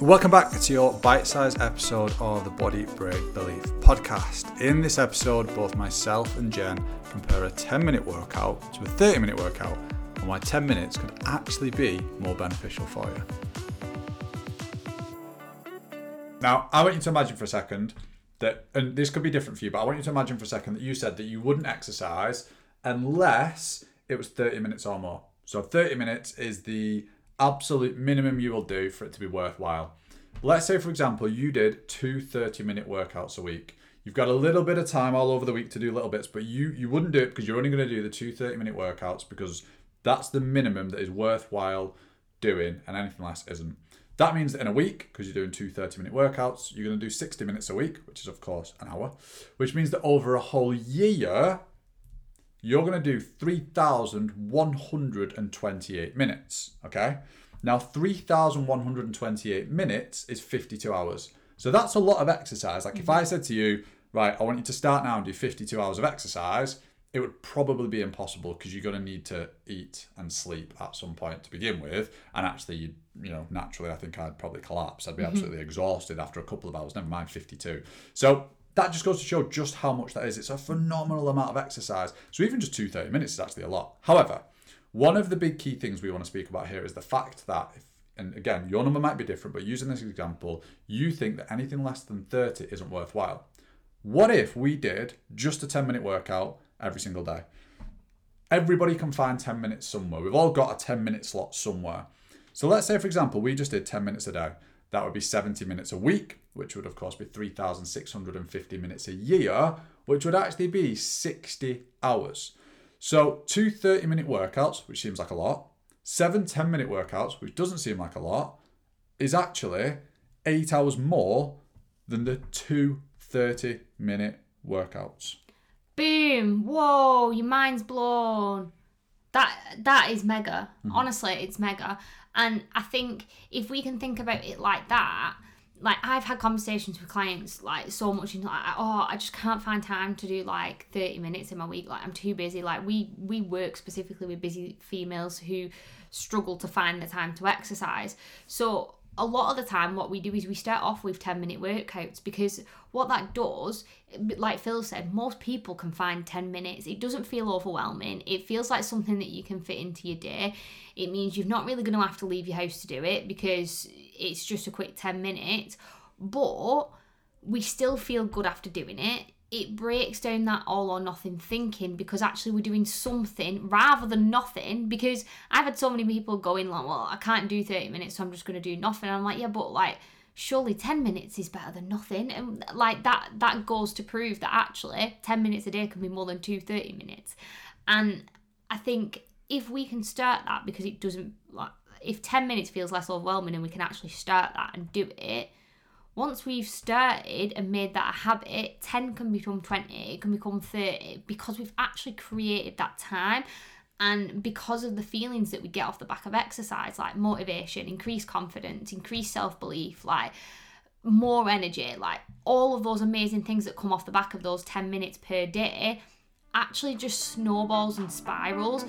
Welcome back to your bite sized episode of the Body Break Belief podcast. In this episode, both myself and Jen compare a 10 minute workout to a 30 minute workout and why 10 minutes could actually be more beneficial for you. Now, I want you to imagine for a second that, and this could be different for you, but I want you to imagine for a second that you said that you wouldn't exercise unless it was 30 minutes or more. So 30 minutes is the absolute minimum you will do for it to be worthwhile. Let's say, for example, you did two 30 minute workouts a week. You've got a little bit of time all over the week to do little bits, but you, you wouldn't do it because you're only going to do the two 30 minute workouts because that's the minimum that is worthwhile doing, and anything less isn't. That means that in a week, because you're doing two 30 minute workouts, you're going to do 60 minutes a week, which is, of course, an hour, which means that over a whole year, you're going to do 3,128 minutes. Okay. Now, 3,128 minutes is 52 hours. So that's a lot of exercise. Like if I said to you, right, I want you to start now and do 52 hours of exercise, it would probably be impossible because you're going to need to eat and sleep at some point to begin with. And actually, you, you know, naturally, I think I'd probably collapse. I'd be mm-hmm. absolutely exhausted after a couple of hours, never mind 52. So that just goes to show just how much that is. It's a phenomenal amount of exercise. So even just two 30 minutes is actually a lot. However, one of the big key things we want to speak about here is the fact that, if, and again, your number might be different, but using this example, you think that anything less than 30 isn't worthwhile. What if we did just a 10 minute workout every single day. Everybody can find 10 minutes somewhere. We've all got a 10 minute slot somewhere. So let's say, for example, we just did 10 minutes a day. That would be 70 minutes a week, which would, of course, be 3,650 minutes a year, which would actually be 60 hours. So, two 30 minute workouts, which seems like a lot, seven 10 minute workouts, which doesn't seem like a lot, is actually eight hours more than the two 30 minute workouts boom, whoa, your mind's blown. That that is mega. Mm-hmm. Honestly, it's mega. And I think if we can think about it like that, like I've had conversations with clients like so much into like oh I just can't find time to do like 30 minutes in my week like I'm too busy like we we work specifically with busy females who struggle to find the time to exercise so a lot of the time what we do is we start off with 10 minute workouts because what that does like phil said most people can find 10 minutes. It doesn't feel overwhelming. It feels like something that you can fit into your day. It means you're not really going to have to leave your house to do it because it's just a quick 10 minutes but we still feel good after doing it it breaks down that all or nothing thinking because actually we're doing something rather than nothing. Because I've had so many people going like, well, I can't do 30 minutes, so I'm just gonna do nothing. I'm like, yeah, but like surely 10 minutes is better than nothing. And like that that goes to prove that actually 10 minutes a day can be more than two 30 minutes. And I think if we can start that because it doesn't like if 10 minutes feels less overwhelming and we can actually start that and do it once we've started and made that a habit, 10 can become 20, it can become 30 because we've actually created that time. And because of the feelings that we get off the back of exercise, like motivation, increased confidence, increased self belief, like more energy, like all of those amazing things that come off the back of those 10 minutes per day, actually just snowballs and spirals.